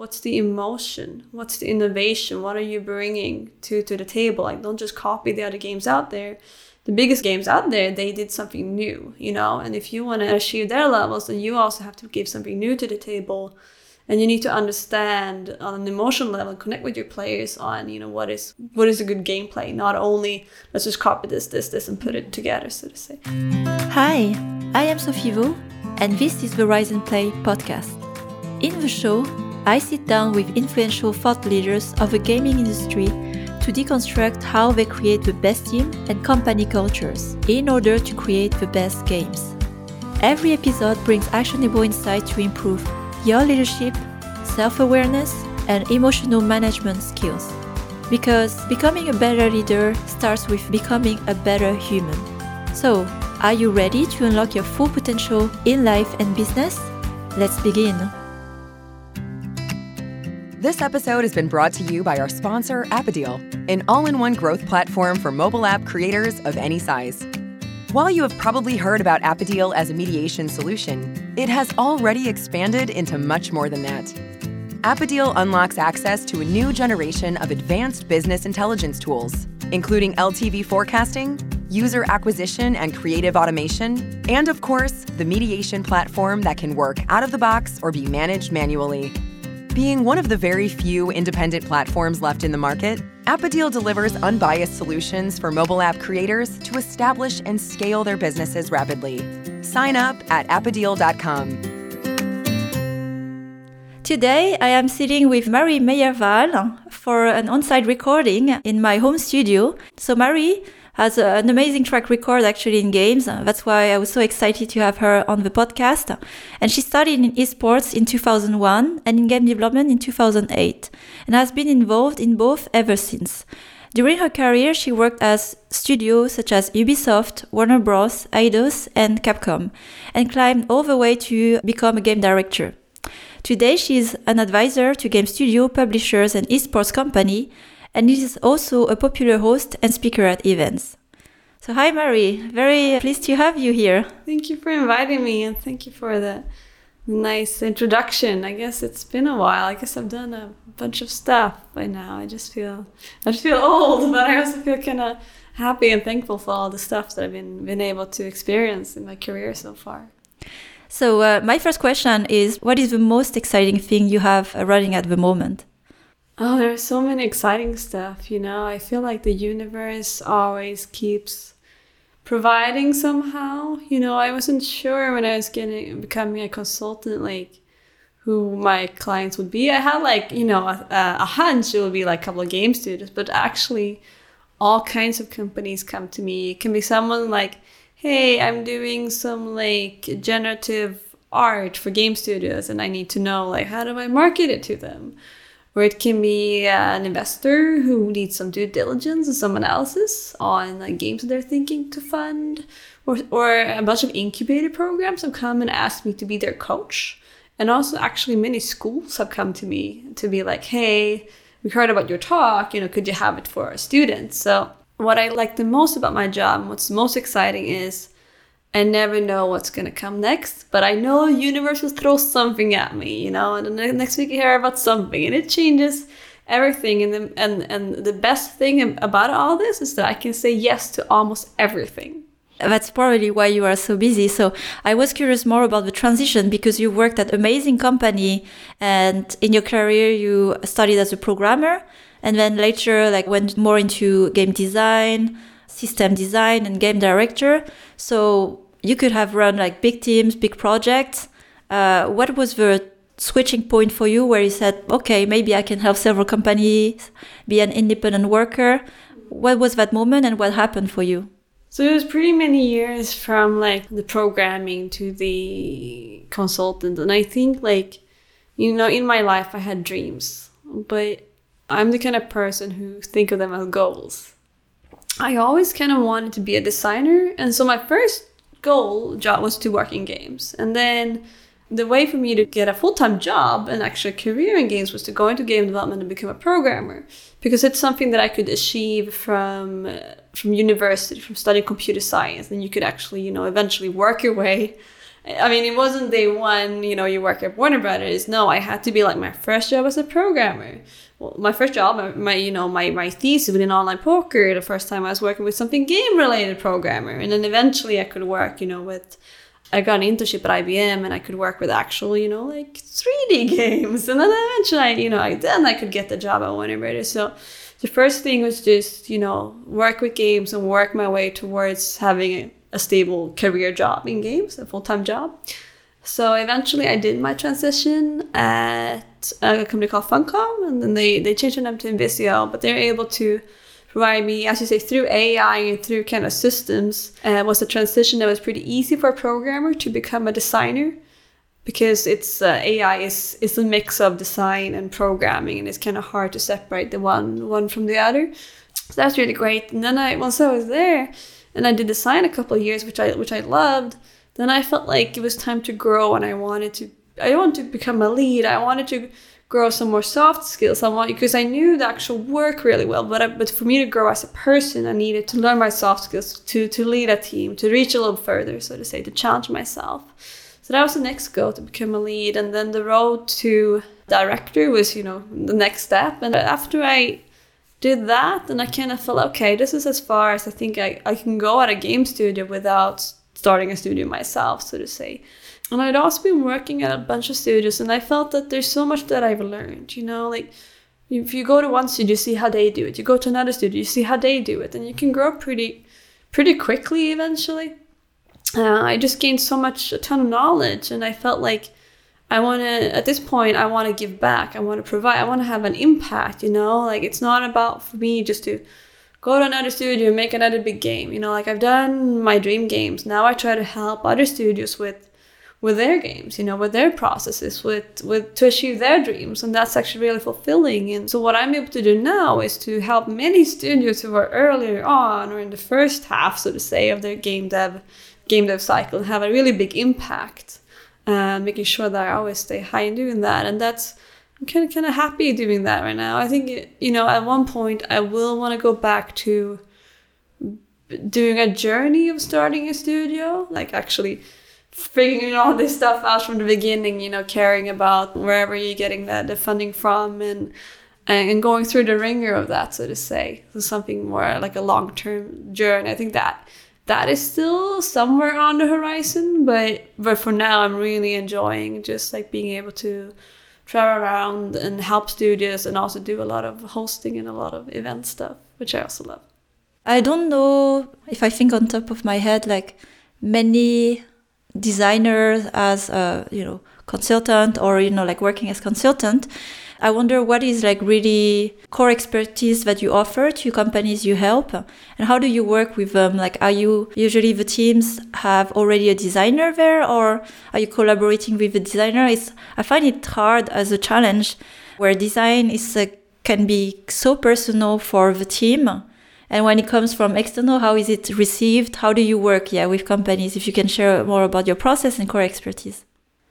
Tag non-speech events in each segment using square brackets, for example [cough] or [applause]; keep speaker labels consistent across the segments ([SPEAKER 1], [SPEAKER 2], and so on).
[SPEAKER 1] what's the emotion? What's the innovation? What are you bringing to to the table? Like don't just copy the other games out there. The biggest games out there they did something new you know? And if you want to achieve their levels then you also have to give something new to the table. And you need to understand on an emotional level connect with your players on you know what is what is a good gameplay. Not only let's just copy this this this and put it together so to say.
[SPEAKER 2] Hi i am sophie Vo, and this is the rise and play podcast. In the show I sit down with influential thought leaders of the gaming industry to deconstruct how they create the best team and company cultures in order to create the best games. Every episode brings actionable insight to improve your leadership, self awareness, and emotional management skills. Because becoming a better leader starts with becoming a better human. So, are you ready to unlock your full potential in life and business? Let's begin.
[SPEAKER 3] This episode has been brought to you by our sponsor, Appodeal, an all in one growth platform for mobile app creators of any size. While you have probably heard about Appodeal as a mediation solution, it has already expanded into much more than that. Appodeal unlocks access to a new generation of advanced business intelligence tools, including LTV forecasting, user acquisition and creative automation, and of course, the mediation platform that can work out of the box or be managed manually. Being one of the very few independent platforms left in the market, Appodeal delivers unbiased solutions for mobile app creators to establish and scale their businesses rapidly. Sign up at appodeal.com.
[SPEAKER 2] Today, I am sitting with Marie Mejerwall for an on site recording in my home studio. So, Marie, has an amazing track record actually in games. Uh, that's why I was so excited to have her on the podcast. And she studied in esports in 2001 and in game development in 2008 and has been involved in both ever since. During her career, she worked as studios such as Ubisoft, Warner Bros., Eidos, and Capcom, and climbed all the way to become a game director. Today, she is an advisor to game studio, publishers, and esports company, and is also a popular host and speaker at events. So, hi, Marie. Very pleased to have you here.
[SPEAKER 1] Thank you for inviting me, and thank you for the nice introduction. I guess it's been a while. I guess I've done a bunch of stuff by now. I just feel I just feel old, but I also feel kind of happy and thankful for all the stuff that I've been been able to experience in my career so far.
[SPEAKER 2] So, uh, my first question is what is the most exciting thing you have running at the moment?
[SPEAKER 1] Oh, there's so many exciting stuff, you know. I feel like the universe always keeps providing somehow. You know, I wasn't sure when I was getting becoming a consultant like who my clients would be. I had like, you know, a, a hunch it would be like a couple of game studios, but actually all kinds of companies come to me. It can be someone like, "Hey, I'm doing some like generative art for game studios and I need to know like how do I market it to them?" Or it can be uh, an investor who needs some due diligence and some analysis on like games they're thinking to fund or, or a bunch of incubator programs have come and asked me to be their coach. And also actually many schools have come to me to be like hey we heard about your talk you know could you have it for our students? So what i like the most about my job what's most exciting is I never know what's gonna come next, but I know the universe will throw something at me, you know, and the next week I hear about something and it changes everything. And the, and, and the best thing about all this is that I can say yes to almost everything.
[SPEAKER 2] That's probably why you are so busy. So I was curious more about the transition because you worked at amazing company and in your career you studied as a programmer and then later like went more into game design system design and game director. So you could have run like big teams, big projects. Uh, what was the switching point for you where you said, okay, maybe I can help several companies, be an independent worker? What was that moment and what happened for you?
[SPEAKER 1] So it was pretty many years from like the programming to the consultant. And I think like, you know, in my life I had dreams, but I'm the kind of person who think of them as goals. I always kind of wanted to be a designer, and so my first goal job was to work in games, and then the way for me to get a full-time job and actually a career in games was to go into game development and become a programmer because it's something that I could achieve from uh, from university from studying computer science and you could actually you know eventually work your way I mean, it wasn't day one, you know, you work at Warner Brothers. No, I had to be like my first job as a programmer. Well, my first job, my, my you know, my, my thesis within online poker, the first time I was working with something game related programmer. And then eventually I could work, you know, with, I got an internship at IBM and I could work with actual, you know, like 3D [laughs] games. And then eventually, I, you know, I, then I could get the job at Warner Brothers. So the first thing was just, you know, work with games and work my way towards having a stable career job in games, a full time job. So eventually I did my transition at a company called Funcom, and then they, they changed their name to Nvizzio, but they're able to provide me, as you say, through AI and through kind of systems. Uh, was a transition that was pretty easy for a programmer to become a designer because it's uh, AI is is a mix of design and programming, and it's kind of hard to separate the one one from the other. So that's really great. And then I once I was there, and I did design a couple of years, which I which I loved. Then I felt like it was time to grow, and I wanted to. I wanted to become a lead. I wanted to grow some more soft skills. I want because I knew the actual work really well, but I, but for me to grow as a person, I needed to learn my soft skills to to lead a team, to reach a little further, so to say, to challenge myself. So that was the next goal to become a lead, and then the road to director was you know the next step. And after I did that and I kind of felt okay, this is as far as I think I, I can go at a game studio without starting a studio myself, so to say. And I'd also been working at a bunch of studios and I felt that there's so much that I've learned, you know, like if you go to one studio, you see how they do it. You go to another studio, you see how they do it, and you can grow pretty, pretty quickly eventually. Uh, I just gained so much, a ton of knowledge, and I felt like I want to, at this point, I want to give back. I want to provide, I want to have an impact, you know? Like, it's not about for me just to go to another studio and make another big game. You know, like I've done my dream games. Now I try to help other studios with with their games, you know, with their processes, with with to achieve their dreams, and that's actually really fulfilling. And so what I'm able to do now is to help many studios who are earlier on or in the first half, so to say, of their game dev game dev cycle have a really big impact and making sure that I always stay high in doing that. And that's I'm kind of kind of happy doing that right now. I think you know at one point I will want to go back to doing a journey of starting a studio, like actually figuring all this stuff out from the beginning. You know, caring about wherever you're getting the, the funding from and and going through the ringer of that, so to say. So something more like a long term journey. I think that that is still somewhere on the horizon but but for now i'm really enjoying just like being able to travel around and help studios and also do a lot of hosting and a lot of event stuff which i also love.
[SPEAKER 2] I don't know if i think on top of my head like many designers as a you know consultant or you know like working as consultant I wonder what is like really core expertise that you offer to companies you help and how do you work with them? Like, are you usually the teams have already a designer there or are you collaborating with the designer? It's, I find it hard as a challenge where design is uh, can be so personal for the team. And when it comes from external, how is it received? How do you work, yeah, with companies? If you can share more about your process and core expertise.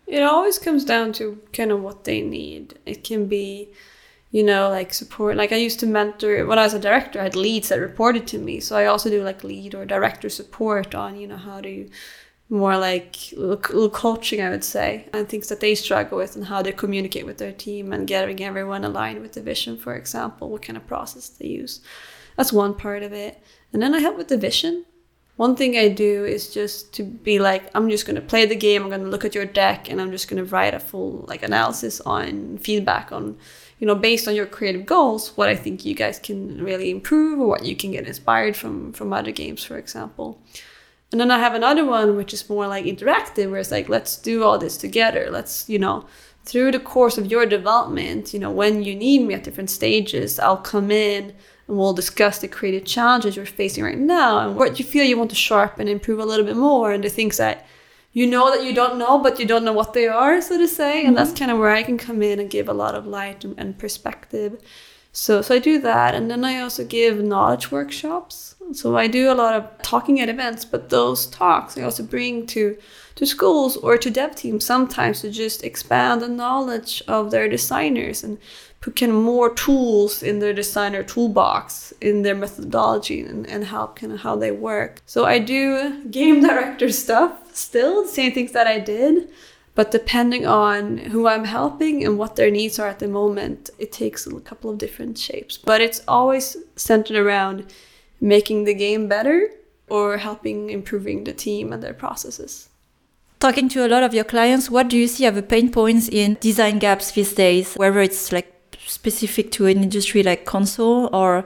[SPEAKER 1] It always comes down to kind of what they need. It can be, you know, like support. Like I used to mentor when I was a director, I had leads that reported to me. So I also do like lead or director support on, you know, how to more like little coaching, I would say, and things that they struggle with and how they communicate with their team and getting everyone aligned with the vision, for example, what kind of process they use. That's one part of it. And then I help with the vision one thing I do is just to be like, I'm just gonna play the game. I'm gonna look at your deck, and I'm just gonna write a full like analysis on feedback on, you know, based on your creative goals, what I think you guys can really improve or what you can get inspired from from other games, for example. And then I have another one which is more like interactive, where it's like, let's do all this together. Let's, you know, through the course of your development, you know, when you need me at different stages, I'll come in and we'll discuss the creative challenges you're facing right now and what you feel you want to sharpen and improve a little bit more and the things that you know that you don't know but you don't know what they are so to say and mm-hmm. that's kind of where i can come in and give a lot of light and, and perspective So, so I do that, and then I also give knowledge workshops. So I do a lot of talking at events, but those talks I also bring to to schools or to dev teams sometimes to just expand the knowledge of their designers and put kind of more tools in their designer toolbox in their methodology and, and help kind of how they work. So I do game [laughs] director stuff still, the same things that I did, but depending on who I'm helping and what their needs are at the moment, it takes a couple of different shapes. But it's always centered around making the game better or helping improving the team and their processes.
[SPEAKER 2] Talking to a lot of your clients, what do you see are the pain points in design gaps these days, whether it's like specific to an industry like console or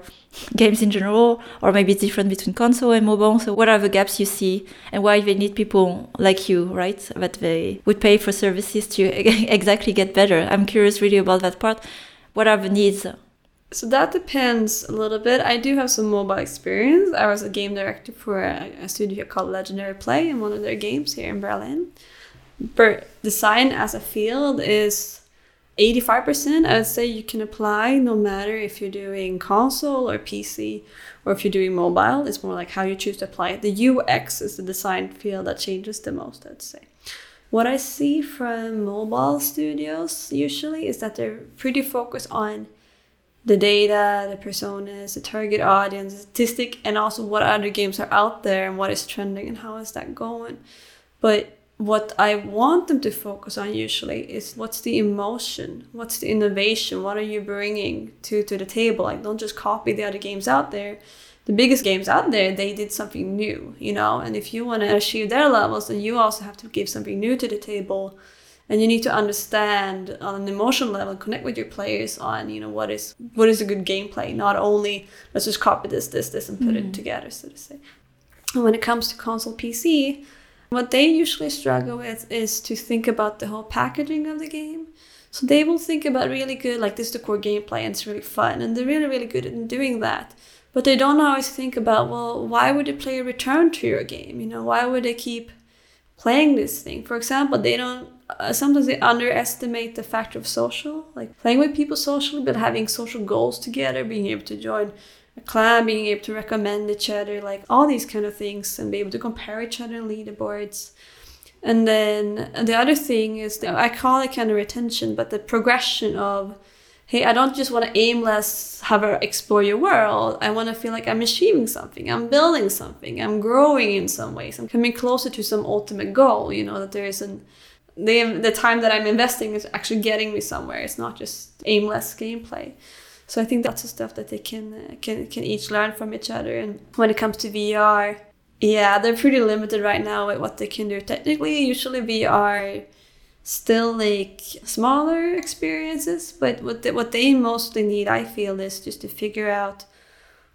[SPEAKER 2] games in general, or maybe it's different between console and mobile. So, what are the gaps you see, and why they need people like you, right? That they would pay for services to [laughs] exactly get better. I'm curious really about that part. What are the needs?
[SPEAKER 1] So that depends a little bit. I do have some mobile experience. I was a game director for a, a studio called Legendary Play in one of their games here in Berlin. But design as a field is 85% I would say you can apply no matter if you're doing console or PC or if you're doing mobile. It's more like how you choose to apply it. The UX is the design field that changes the most, I'd say. What I see from mobile studios usually is that they're pretty focused on the data, the personas, the target audience, the statistic, and also what other games are out there and what is trending and how is that going. But what I want them to focus on usually is what's the emotion, what's the innovation, what are you bringing to to the table? Like don't just copy the other games out there. The biggest games out there, they did something new, you know. And if you want to achieve their levels, then you also have to give something new to the table, and you need to understand on an emotional level, connect with your players on, you know, what is what is a good gameplay. Not only let's just copy this, this, this, and put mm. it together, so to say. And when it comes to console PC, what they usually struggle with is to think about the whole packaging of the game. So they will think about really good, like this is the core gameplay and it's really fun, and they're really, really good at doing that. But they don't always think about, well, why would a player return to your game? You know, why would they keep playing this thing? For example, they don't, uh, sometimes they underestimate the factor of social, like playing with people socially, but having social goals together, being able to join clan being able to recommend each other, like all these kind of things, and be able to compare each other leaderboards. And then the other thing is I call it kind of retention, but the progression of, hey, I don't just want to aimless have her explore your world. I want to feel like I'm achieving something, I'm building something, I'm growing in some ways, I'm coming closer to some ultimate goal. You know that there is an the the time that I'm investing is actually getting me somewhere. It's not just aimless gameplay. So I think that's the stuff that they can uh, can can each learn from each other. And when it comes to VR, yeah, they're pretty limited right now with what they can do technically. Usually VR still like smaller experiences, but what they, what they mostly need, I feel, is just to figure out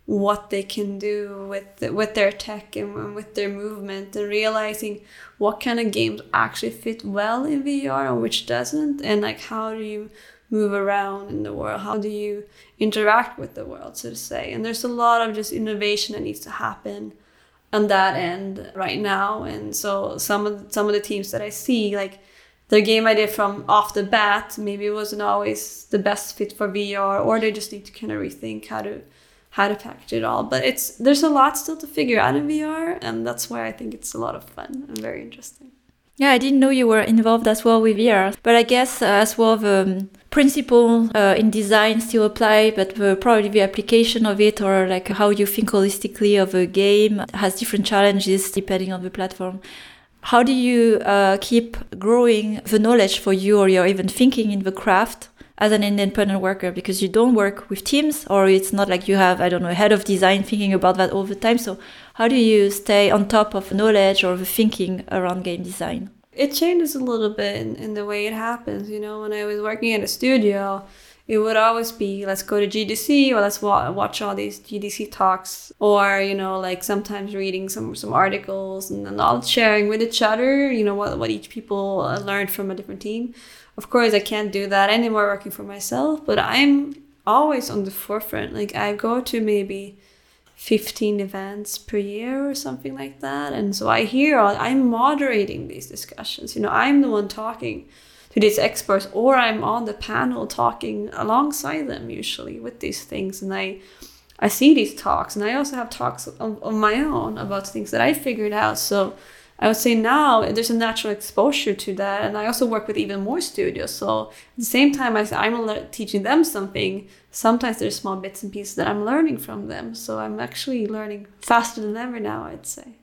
[SPEAKER 1] what they can do with with their tech and with their movement and realizing what kind of games actually fit well in VR and which doesn't and like how do you move around in the world? How do you interact with the world, so to say? And there's a lot of just innovation that needs to happen on that end right now. And so some of some of the teams that I see, like their game idea from off the bat, maybe it wasn't always the best fit for VR, or they just need to kind of rethink how to how to package it all. But it's there's a lot still to figure out in VR, and that's why I think it's a lot of fun and very interesting.
[SPEAKER 2] Yeah, I didn't know you were involved as well with VR, but I guess uh, as well the um, principle uh, in design still apply, but the, probably the application of it or like how you think holistically of a game has different challenges depending on the platform. How do you uh, keep growing the knowledge for you or your even thinking in the craft as an independent worker? Because you don't work with teams or it's not like you have i don't know head of design thinking about that all the time. So how do you stay on top of knowledge or the thinking around game design
[SPEAKER 1] it changes a little bit in, in the way it happens you know. When i was working at a studio it would always be let's go to GDC or let's wa- watch all these GDC talks or you know like sometimes reading some some articles and then all sharing with each other you know what what each people uh, learned from a different team. Of course i can't do that anymore working for myself but i'm always on the forefront. Like i go to maybe 15 events per year or something like that. And so i hear i'm moderating these discussions. You know i'm the one talking to these experts or I'm on the panel talking alongside them usually with these things. And I I see these talks and I also have talks of, of my own about things that I figured out. So I would say now there's a natural exposure to that, and I also work with even more studios. So at the same time as I'm teaching them something, sometimes there's small bits and pieces that I'm learning from them. So I'm actually learning faster than ever now. I'd say.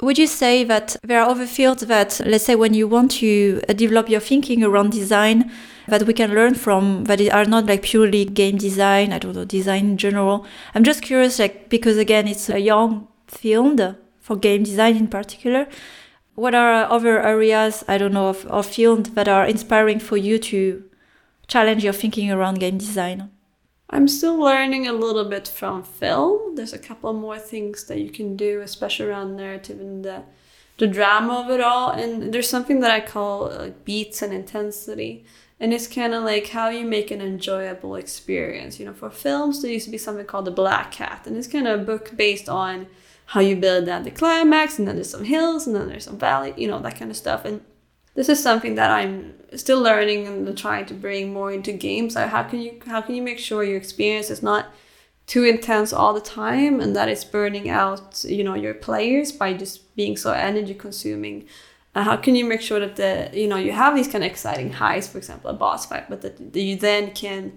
[SPEAKER 2] Would you say that there are other fields that, let's say, when you want to uh, develop your thinking around design, that we can learn from that are not like purely game design, I don't know, design in general? I'm just curious, like, because again, it's a young field for game design in particular. What are other areas, I don't know, of, of field that are inspiring for you to challenge your thinking around game design?
[SPEAKER 1] I'm still learning a little bit from film. There's a couple more things that you can do, especially around narrative and the, the drama of it all. And there's something that I call like beats and intensity. And it's kind of like how you make an enjoyable experience. You know, for films, there used to be something called the Black Cat, and it's kind of a book based on how you build that the climax and then there's some hills and then there's some valley you know that kind of stuff. And this is something that i'm still learning and trying to bring more into games. Like how can you how can you make sure your experience is not too intense all the time and that it's burning out you know your players by just being so energy consuming? How can you make sure that the you know you have these kind of exciting highs for example a boss fight but that you then can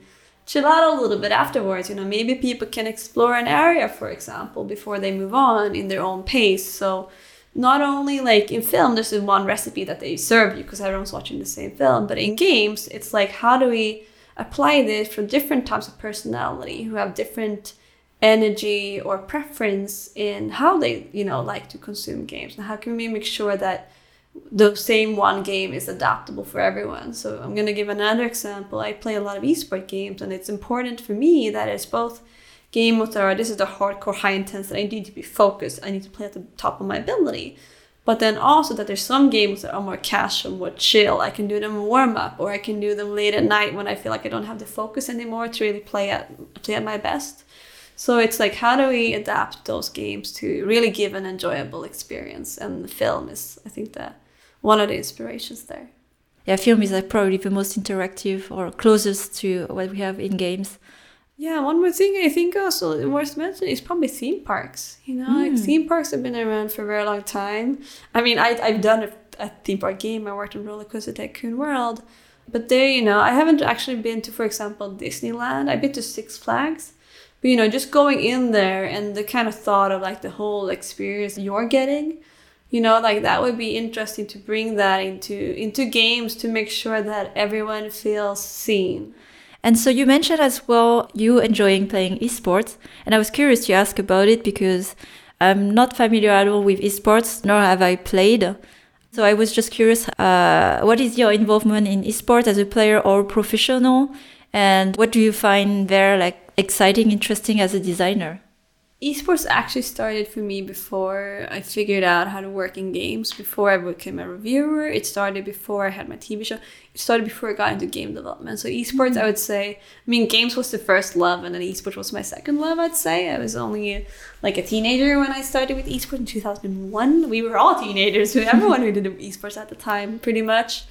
[SPEAKER 1] chill out a little bit afterwards. You know, maybe people can explore an area, for example, before they move on in their own pace. So not only like in film, there's one recipe that they serve you because everyone's watching the same film, but in games, it's like how do we apply this for different types of personality who have different energy or preference in how they you know like to consume games and how can we make sure that the same one game is adaptable for everyone. So I'm going to give another example. I play a lot of esport games, and it's important for me that it's both game modes that are this is the hardcore, high intensity. I need to be focused. I need to play at the top of my ability. But then also that there's some games that are more casual, more chill. I can do them warm up, or I can do them late at night when I feel like I don't have the focus anymore to really play at play at my best. So it's like how do we adapt those games to really give an enjoyable experience? And the film is, I think, that one of the inspirations there.
[SPEAKER 2] Yeah, film is like probably the most interactive or closest to what we have in games.
[SPEAKER 1] Yeah, one more thing I think also worth mentioning is probably theme parks. You know, mm. like theme parks have been around for a very long time. I mean, I, I've done a, a theme park game. I worked on Roller Coaster Tycoon World. But there, you know, I haven't actually been to, for example, Disneyland. I've been to Six Flags. But, you know, just going in there and the kind of thought of like the whole experience you're getting you know like that would be interesting to bring that into into games to make sure that everyone feels seen.
[SPEAKER 2] And so you mentioned as well you enjoying playing esports and i was curious to ask about it because i'm not familiar at all with esports nor have i played. So i was just curious uh, what is your involvement in esports as a player or professional? And what do you find there like exciting interesting as a designer
[SPEAKER 1] esports actually started for me before I figured out how to work in games. Before I became a reviewer, it started before I had my TV show. It started before I got into game development. So esports, mm-hmm. I would say, I mean, games was the first love, and then esports was my second love. I'd say I was only like a teenager when I started with esports in 2001. We were all teenagers. [laughs] Everyone who did esports at the time, pretty much.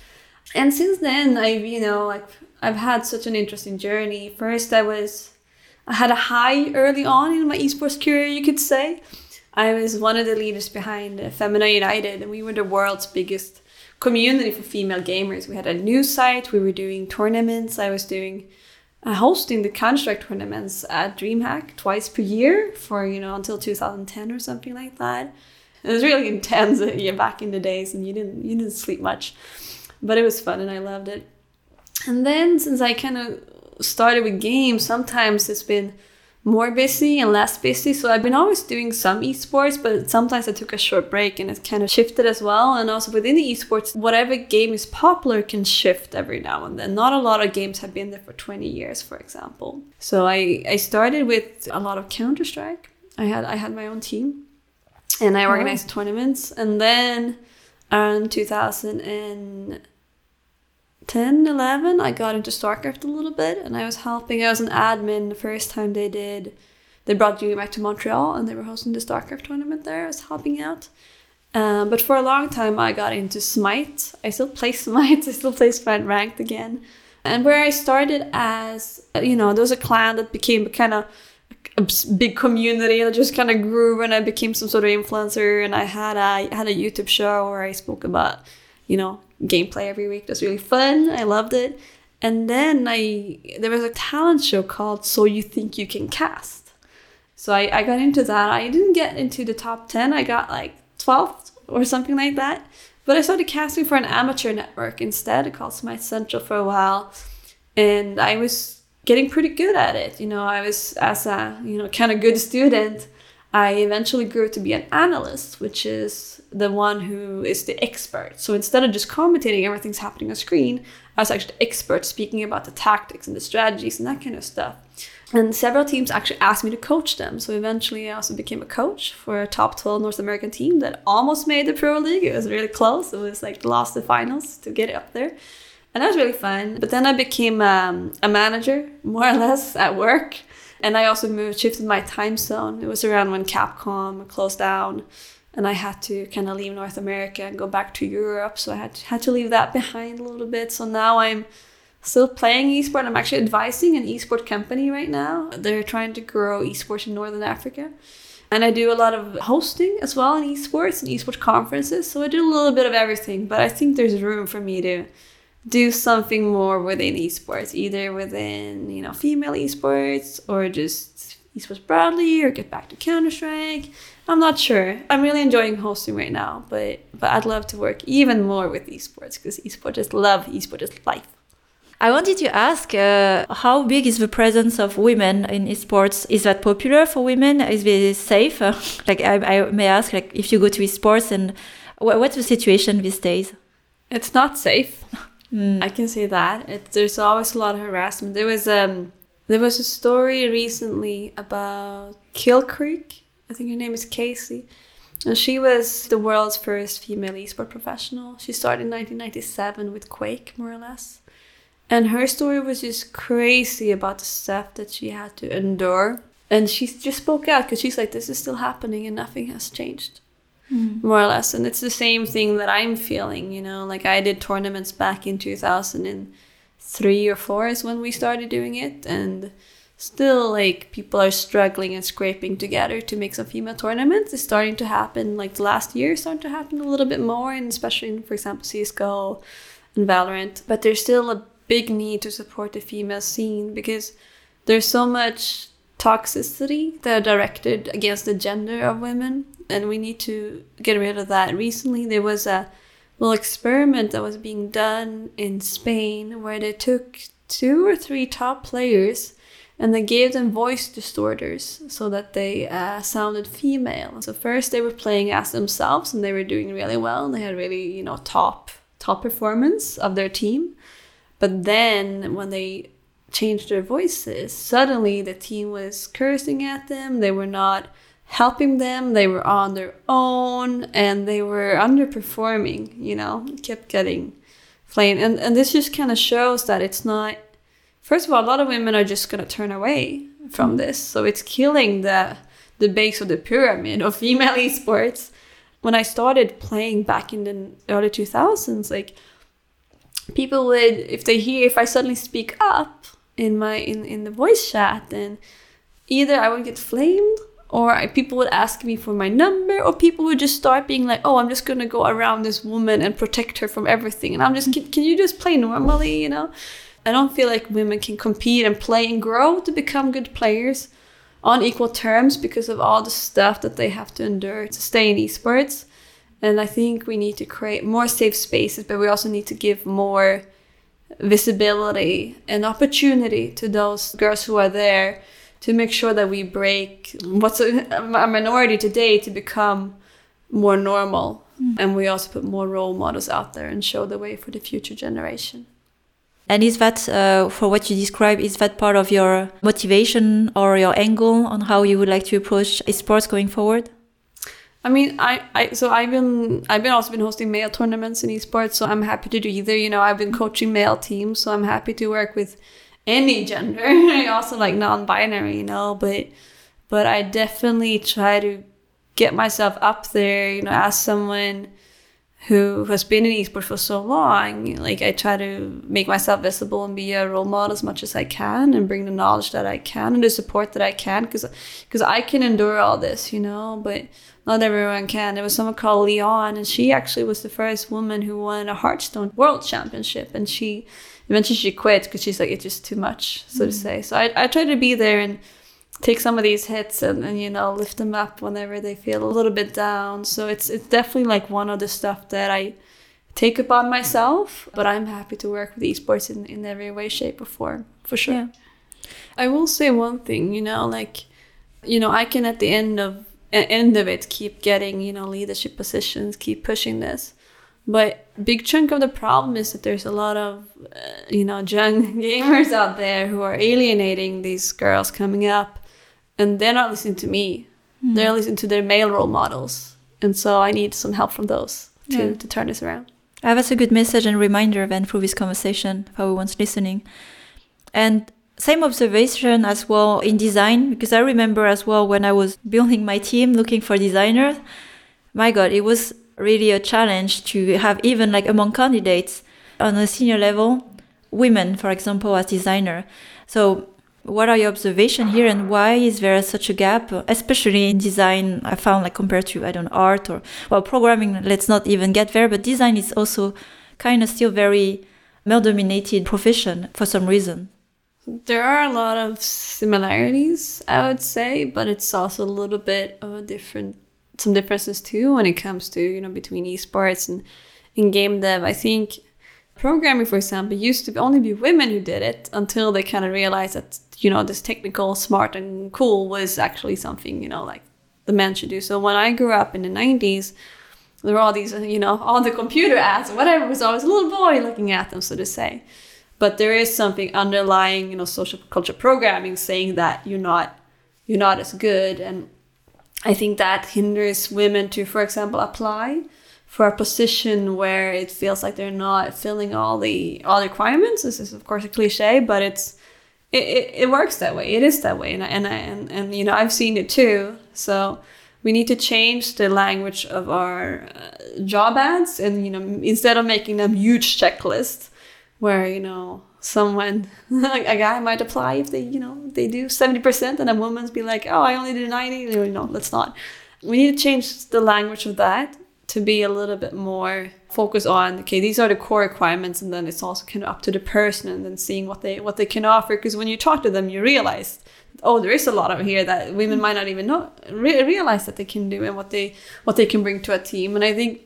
[SPEAKER 1] And since then, I've you know like I've had such an interesting journey. First, I was I had a high early on in my esports career, you could say. I was one of the leaders behind Femina United, and we were the world's biggest community for female gamers. We had a news site, we were doing tournaments. I was doing uh, hosting the construct tournaments at DreamHack twice per year for you know until 2010 or something like that. It was really [laughs] intense uh, yeah, back in the days, and you didn't you didn't sleep much, but it was fun and I loved it. And then since I kind of started with games, sometimes it's been more busy and less busy. So I've been always doing some esports, but sometimes I took a short break and it kind of shifted as well. And also within the esports, whatever game is popular can shift every now and then. Not a lot of games have been there for 20 years, for example. So I, I started with a lot of Counter Strike. I had I had my own team and I uh-huh. organized oh. tournaments. And then um, around 2000 and 10, 11, I got into StarCraft a little bit and I was helping. I was an admin the first time they did. They brought you back to Montreal and they were hosting the StarCraft tournament there. I was helping out. Um, but for a long time, I got into Smite. I still play [laughs] Smite. I still play Smite Ranked again. And where I started as, you know, there was a clan that became kind of a big community that just kind of grew and I became some sort of influencer and I had a had a YouTube show where I spoke about you know gameplay every week. It was really fun. I loved it. And then I there was a talent show called So You Think You Can Cast. So I, I got into that. I didn't get into the top 10. I got like 12th or something like that. But I started casting for an amateur network instead. It called Smite Central for a while. And I was getting pretty good at it. You know, I was as a you know kind of good student. I eventually grew to be an analyst, which is the one who is the expert. So instead of just commentating everything's happening on screen, I was actually the expert speaking about the tactics and the strategies and that kind of stuff. And several teams actually asked me to coach them. So eventually I also became a coach for a top 12 North American team that almost made the Pro League. It was really close. It was like lost the finals to get up there and that was really fun. But then I became um, a manager, more or less, at work. And I also moved, shifted my time zone. It was around when Capcom closed down, and I had to kind of leave North America and go back to Europe. So I had to, had to leave that behind a little bit. So now I'm still playing esports. I'm actually advising an esport company right now. They're trying to grow esports in Northern Africa. And I do a lot of hosting as well in esports and esports conferences. So I do a little bit of everything, but I think there's room for me to do something more within esports, either within you know female esports or just esports broadly, or get back to Counter Strike. I'm not sure. I'm really enjoying hosting right now, but but I'd love to work even more with esports because esports just love esports is life.
[SPEAKER 2] I wanted to ask uh, how big is the presence of women in esports? Is that popular for women? Is it safe? [laughs] like I, I, may ask, like if you go to esports and what's the situation these days?
[SPEAKER 1] It's not safe. Mm. I can say that. It, there's always a lot of harassment. There was um there was a story recently about Killcreek. I think her name is Casey. And she was the world's first female esport professional. She started in 1997 with Quake, more or less. And her story was just crazy about the stuff that she had to endure. And she just spoke out because she's like, this is still happening and nothing has changed mm. more or less. And it's the same thing that I'm feeling, you know, like I did tournaments back in 2003 or 4 is when we started doing it. And still, like, people are struggling and scraping together to make some female tournaments. It's starting to happen, like, the last year, starting to happen a little bit more, and especially in, for example, CSGO and Valorant. But there's still a big need to support the female scene because there's so much toxicity that are directed against the gender of women and we need to get rid of that. Recently, there was a little experiment that was being done in Spain where they took two or three top players and they gave them voice distorters so that they uh, sounded female. So first they were playing as themselves and they were doing really well and they had really you know top top performance of their team. But then when they changed their voices, suddenly the team was cursing at them. They were not helping them. They were on their own and they were underperforming, you know, kept getting flamed. And, and this just kind of shows that it's not, first of all, a lot of women are just going to turn away from mm-hmm. this. So it's killing the, the base of the pyramid of female [laughs] esports. When I started playing back in the early 2000s, like people would, if they hear, if I suddenly speak up in my, in, in the voice chat, then either I would get flamed or people would ask me for my number or people would just start being like oh i'm just going to go around this woman and protect her from everything and i'm just can, can you just play normally you know i don't feel like women can compete and play and grow to become good players on equal terms because of all the stuff that they have to endure to stay in esports and i think we need to create more safe spaces but we also need to give more visibility and opportunity to those girls who are there to make sure that we break what's a, a minority today to become more normal. Mm. And we also put more role models out there and show the way for the future generation.
[SPEAKER 2] And is that, uh, for what you describe, is that part of your motivation or your angle on how you would like to approach esports going forward?
[SPEAKER 1] I mean, I, I so I've been I've been also been hosting male tournaments in esports, so I'm happy to do either. You know, I've been coaching male teams, so I'm happy to work with any gender. [laughs] I also like non-binary, you know, but but I definitely try to get myself up there, you know, as someone who has been in esports for so long. Like I try to make myself visible and be a role model as much as I can and bring the knowledge that I can and the support that I can because because I can endure all this, you know, but not everyone can. There was someone called Leon and she actually was the first woman who won a Hearthstone World Championship and she eventually she quit because she's like it's just too much, so mm. to say. So I I try to be there and take some of these hits and, and you know lift them up whenever they feel a little bit down. So it's it's definitely like one of the stuff that i take upon myself but i'm happy to work with esports in, in every way shape or form for sure. Yeah. i will say one thing you know like you know i can at the end of end of it keep getting you know leadership positions keep pushing this. But big chunk of the problem is that there's a lot of uh, you know [laughs] young gamers out there who are alienating these girls coming up and they're not listening to me. Mm. They're listening to their male role models, and so I need some help from those to yeah. to turn this around.
[SPEAKER 2] Uh, that's a good message and reminder then through this conversation for everyone's listening. And same observation as well in design, because I remember as well when I was building my team looking for designers, my God, it was really a challenge to have even like among candidates on a senior level, women, for example, as designer. So what are your observations here and why is there such a gap, especially in design? I found like compared to, I don't know, art or, well, programming, let's not even get there, but design is also kind of still very male dominated profession for some reason.
[SPEAKER 1] There are a lot of similarities, I would say, but it's also a little bit of a different, some differences too when it comes to, you know, between esports and in game dev. I think programming, for example, used to only be women who did it until they kind of realized that you know this technical, smart, and cool was actually something you know like the men should do. So when I grew up in the '90s, there were all these you know all the computer ads, whatever was always a little boy looking at them, so to say. But there is something underlying, you know, social culture programming saying that you're not you're not as good, and I think that hinders women to, for example, apply for a position where it feels like they're not filling all the all the requirements. This is of course a cliche, but it's it, it, it works that way. It is that way, and and and and you know I've seen it too. So we need to change the language of our uh, job ads, and you know instead of making them huge checklists, where you know someone [laughs] a guy might apply if they you know they do 70% and a woman's be like oh i only did 90 you know let's not we need to change the language of that to be a little bit more focused on okay these are the core requirements and then it's also kind of up to the person and then seeing what they what they can offer. Because when you talk to them you realize oh there is a lot of here that women might not even know re- realize that they can do and what they what they can bring to a team. And i think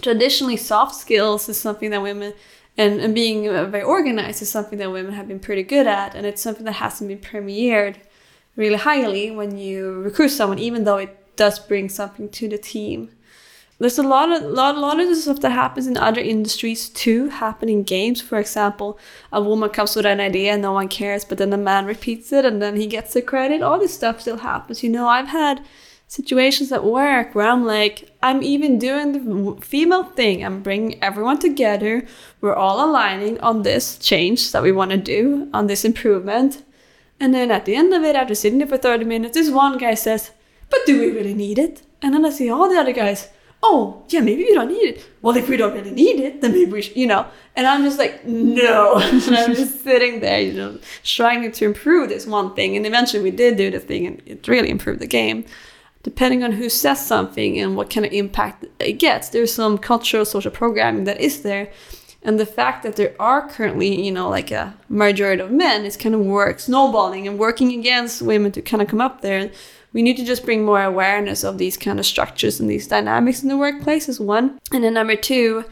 [SPEAKER 1] traditionally soft skills is something that women and, and being uh, very organized is something that women have been pretty good at and it's something that hasn't been premiered really highly when you recruit someone even though it does bring something to the team there's a lot of lot, lot of the stuff that happens in other industries too happen in games. For example a woman comes with an idea and no one cares but then the man repeats it and then he gets the credit. All this stuff still happens. You know i've had situations at work where i'm like i'm even doing the female thing. I'm bringing everyone together. We're all aligning on this change that we want to do on this improvement. And then at the end of it after sitting there for 30 minutes this one guy says but do we really need it? And then i see all the other guys oh, yeah, maybe we don't need it. Well, if we don't really need it, then maybe we should, you know. And I'm just like, no. [laughs] and I'm just sitting there, you know, trying to improve this one thing. And eventually we did do the thing and it really improved the game. Depending on who says something and what kind of impact it gets, there's some cultural social programming that is there. And the fact that there are currently, you know, like a majority of men is kind of work snowballing and working against women to kind of come up there we need to just bring more awareness of these kind of structures and these dynamics in the workplace is one. And then number two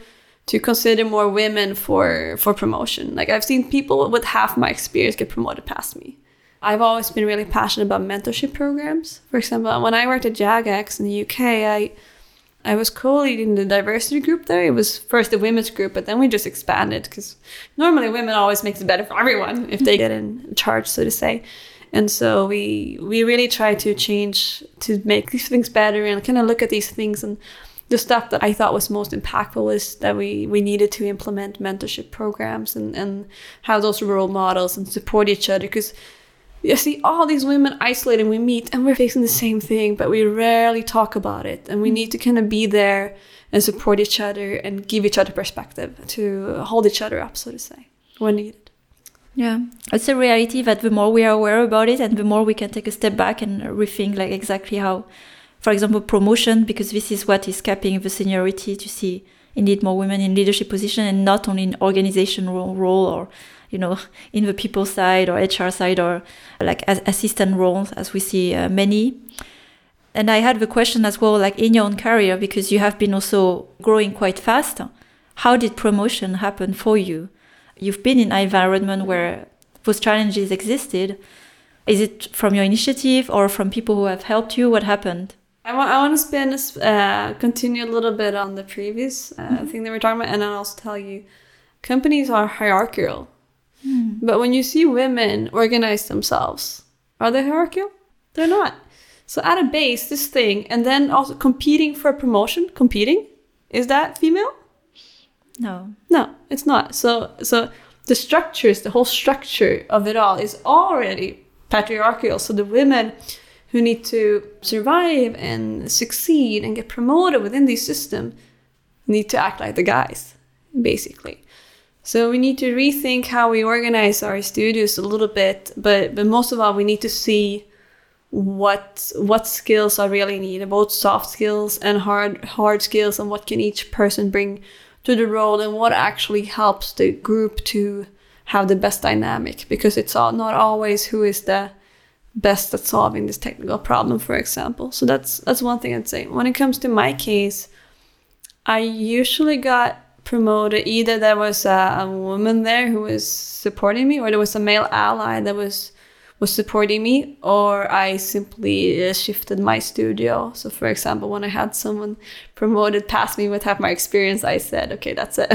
[SPEAKER 1] to consider more women for for promotion. Like i've seen people with half my experience get promoted past me. I've always been really passionate about mentorship programs. For example when i worked at jagex in the uk i I was co-leading the diversity group there. It was first the women's group, but then we just expanded because normally women always makes it better for everyone if they get in charge, so to say and so we we really try to change to make these things better and kind of look at these things. And the stuff that I thought was most impactful was that we, we needed to implement mentorship programs and, and have those role models and support each other. Because you see all these women isolated we meet and we're facing the same thing but we rarely talk about it. And we need to kind of be there and support each other and give each other perspective to hold each other up so to say when needed
[SPEAKER 2] yeah it's a reality that the more we are aware about it and the more we can take a step back and rethink like exactly how for example promotion because this is what is capping the seniority to see indeed more women in leadership position and not only in organizational role or you know, [laughs] in the people side or HR side or like as assistant roles, as we see uh, many. And I had the question as well, like in your own career, because you have been also growing quite fast. How did promotion happen for you? You've been in an environment where those challenges existed. Is it from your initiative or from people who have helped you? What happened?
[SPEAKER 1] I want, I want to spend uh, continue a little bit on the previous uh, mm-hmm. thing that we're talking about, and then I'll also tell you, companies are hierarchical. Mm. But when you see women organize themselves, are they hierarchical? They're not. So at a base, this thing, and then also competing for a promotion, competing, is that female?
[SPEAKER 2] No.
[SPEAKER 1] No, it's not. So so the structures, the whole structure of it all is already patriarchal. So the women who need to survive and succeed and get promoted within the system need to act like the guys, basically. So we need to rethink how we organize our studios a little bit, but but most of all, we need to see what what skills are really needed, both soft skills and hard hard skills, and what can each person bring to the role, and what actually helps the group to have the best dynamic. Because it's not always who is the best at solving this technical problem, for example. So that's that's one thing I'd say. When it comes to my case, I usually got promoted either there was a, a, woman there who was supporting me or there was a male ally that was was supporting me or i simply uh, shifted my studio. So for example when i had someone promoted past me with half my experience i said okay that's it.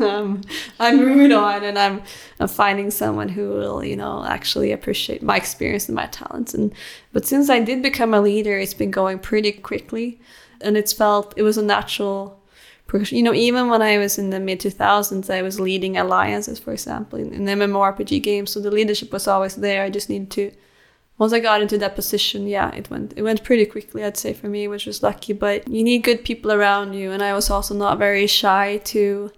[SPEAKER 1] Um, [laughs] i'm moving on and I'm, I'm finding someone who will you know actually appreciate my experience and my talents. And but since i did become a leader it's been going pretty quickly. And it's felt it was a natural you know, even when I was in the mid 2000s, I was leading alliances, for example, in, in MMORPG games. So the leadership was always there. I just needed to, once I got into that position, yeah, it went it went pretty quickly. I'd say for me, which was lucky. But you need good people around you, and I was also not very shy to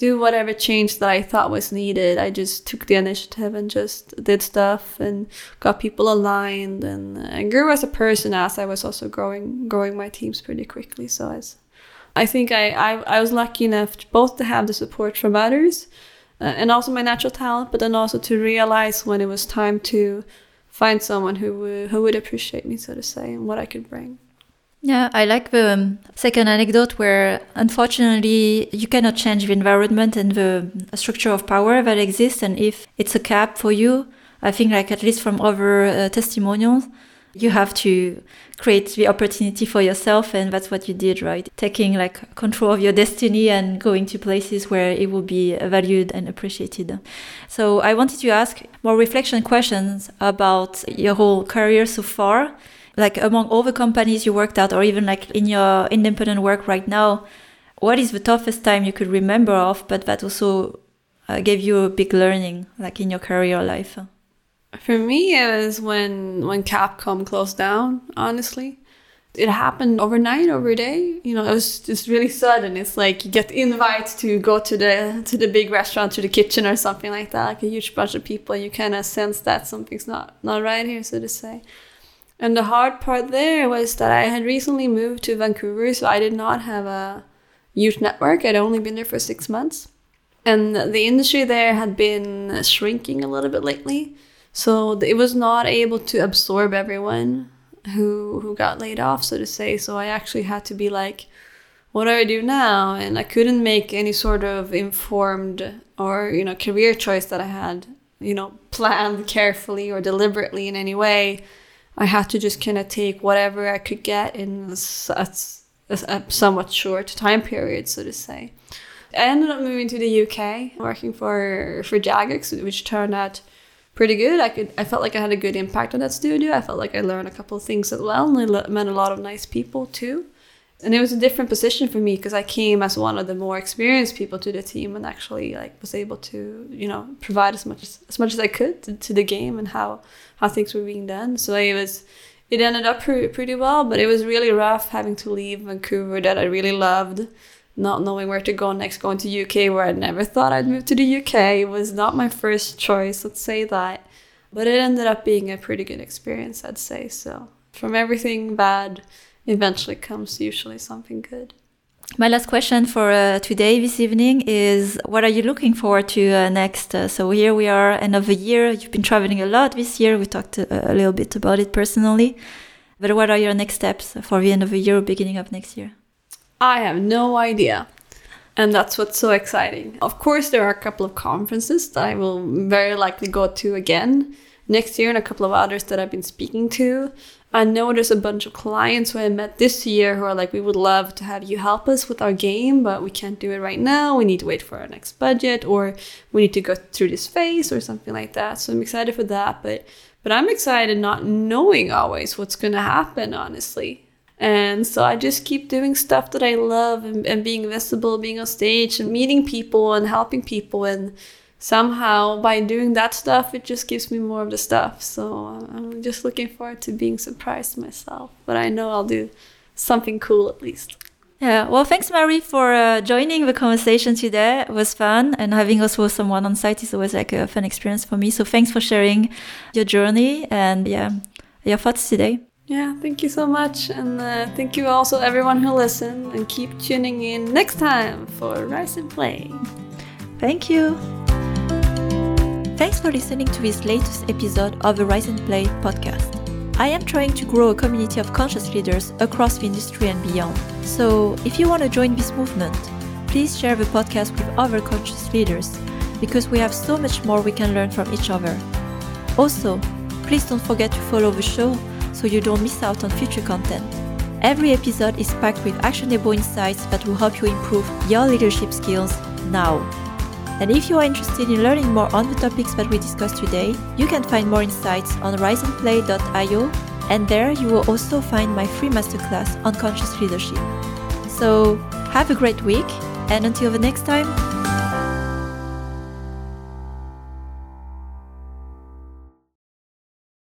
[SPEAKER 1] do whatever change that I thought was needed. I just took the initiative and just did stuff and got people aligned and, uh, and grew as a person as I was also growing growing my teams pretty quickly. So I was I think I, I, I was lucky enough to both to have the support from others uh, and also my natural talent, but then also to realize when it was time to find someone who would, who would appreciate me, so to say, and what I could bring.
[SPEAKER 2] Yeah, I like the um, second anecdote where unfortunately you cannot change the environment and the structure of power that exists. And if it's a cap for you, I think, like at least from other uh, testimonials, you have to create the opportunity for yourself and that's what you did right? Taking like control of your destiny and going to places where it will be valued and appreciated. So i wanted to ask more reflection questions about your whole career so far. Like among all the companies you worked at or even like in your independent work right now what is the toughest time you could remember of but that also uh, gave you a big learning like in your career life
[SPEAKER 1] for me, it was when when Capcom closed down. Honestly, it happened overnight, over a day. You know, it was just really sudden. It's like you get invites to go to the to the big restaurant, to the kitchen, or something like that. Like a huge bunch of people, you kind of sense that something's not not right here, so to say. And the hard part there was that I had recently moved to Vancouver, so I did not have a youth network. I'd only been there for six months, and the industry there had been shrinking a little bit lately. So it was not able to absorb everyone who who got laid off, so to say. So I actually had to be like, what do I do now? And I couldn't make any sort of informed or you know career choice that I had you know [laughs] planned carefully or deliberately in any way. I had to just kind of take whatever I could get in a, a, somewhat short time period, so to say. I ended up moving to the UK, working for for Jagex, which turned out pretty good. I could I felt like I had a good impact on that studio. I felt like I learned a couple of things as well, and I met a lot of nice people too. and it was a different position for me because I came as one of the more experienced people to the team and actually like was able to you know provide as much as, as much as I could to, to the game and how how things were being done. So it was it ended up pre- pretty well, but it was really rough having to leave Vancouver that I really loved, not knowing where to go next, going to UK where I never thought I'd move to the UK. It was not my first choice, let's say that, but it ended up being a pretty good experience, I'd say. So from everything bad eventually comes usually something good.
[SPEAKER 2] My last question for uh, today, this evening, is what are you looking forward to uh, next? Uh, so here we are, end of the year. You've been traveling a lot this year. We talked a, uh, a little bit about it personally. But what are your next steps for the end of the year or beginning of next year?
[SPEAKER 1] I have no idea. And that's what's so exciting. Of course, there are a couple of conferences that I will very likely go to again next year and a couple of others that I've been speaking to. I know there's a bunch of clients who I met this year who are like, we would love to have you help us with our game, but we can't do it right now. We need to wait for our next budget, or we need to go through this phase, or something like that. So I'm excited for that, but but I'm excited not knowing always what's gonna happen, honestly. And so I just keep doing stuff that I love and, and being visible, being on stage, and meeting people and helping people. And somehow by doing that stuff it just gives me more of the stuff. So i'm just looking forward to being surprised myself but i know i'll do something cool at least.
[SPEAKER 2] Yeah well thanks mary for uh, joining the conversation today. It was fun and having also someone on site is always like a fun experience for me. So thanks for sharing your journey and yeah your thoughts today
[SPEAKER 1] yeah thank you so much and uh, thank you also everyone who listened and keep tuning in next time for rise and play
[SPEAKER 2] thank you Thanks for listening to this latest episode of the Rise and Play podcast. I am trying to grow a community of conscious leaders across the industry and beyond. So, if you want to join this movement, please share the podcast with other conscious leaders because we have so much more we can learn from each other. Also, please don't forget to follow the show so you don't miss out on future content. Every episode is packed with actionable insights that will help you improve your leadership skills now. And if you are interested in learning more on the topics that we discussed today, you can find more insights on riseandplay.io, and there you will also find my free masterclass on conscious leadership. So, have a great week, and until the next time,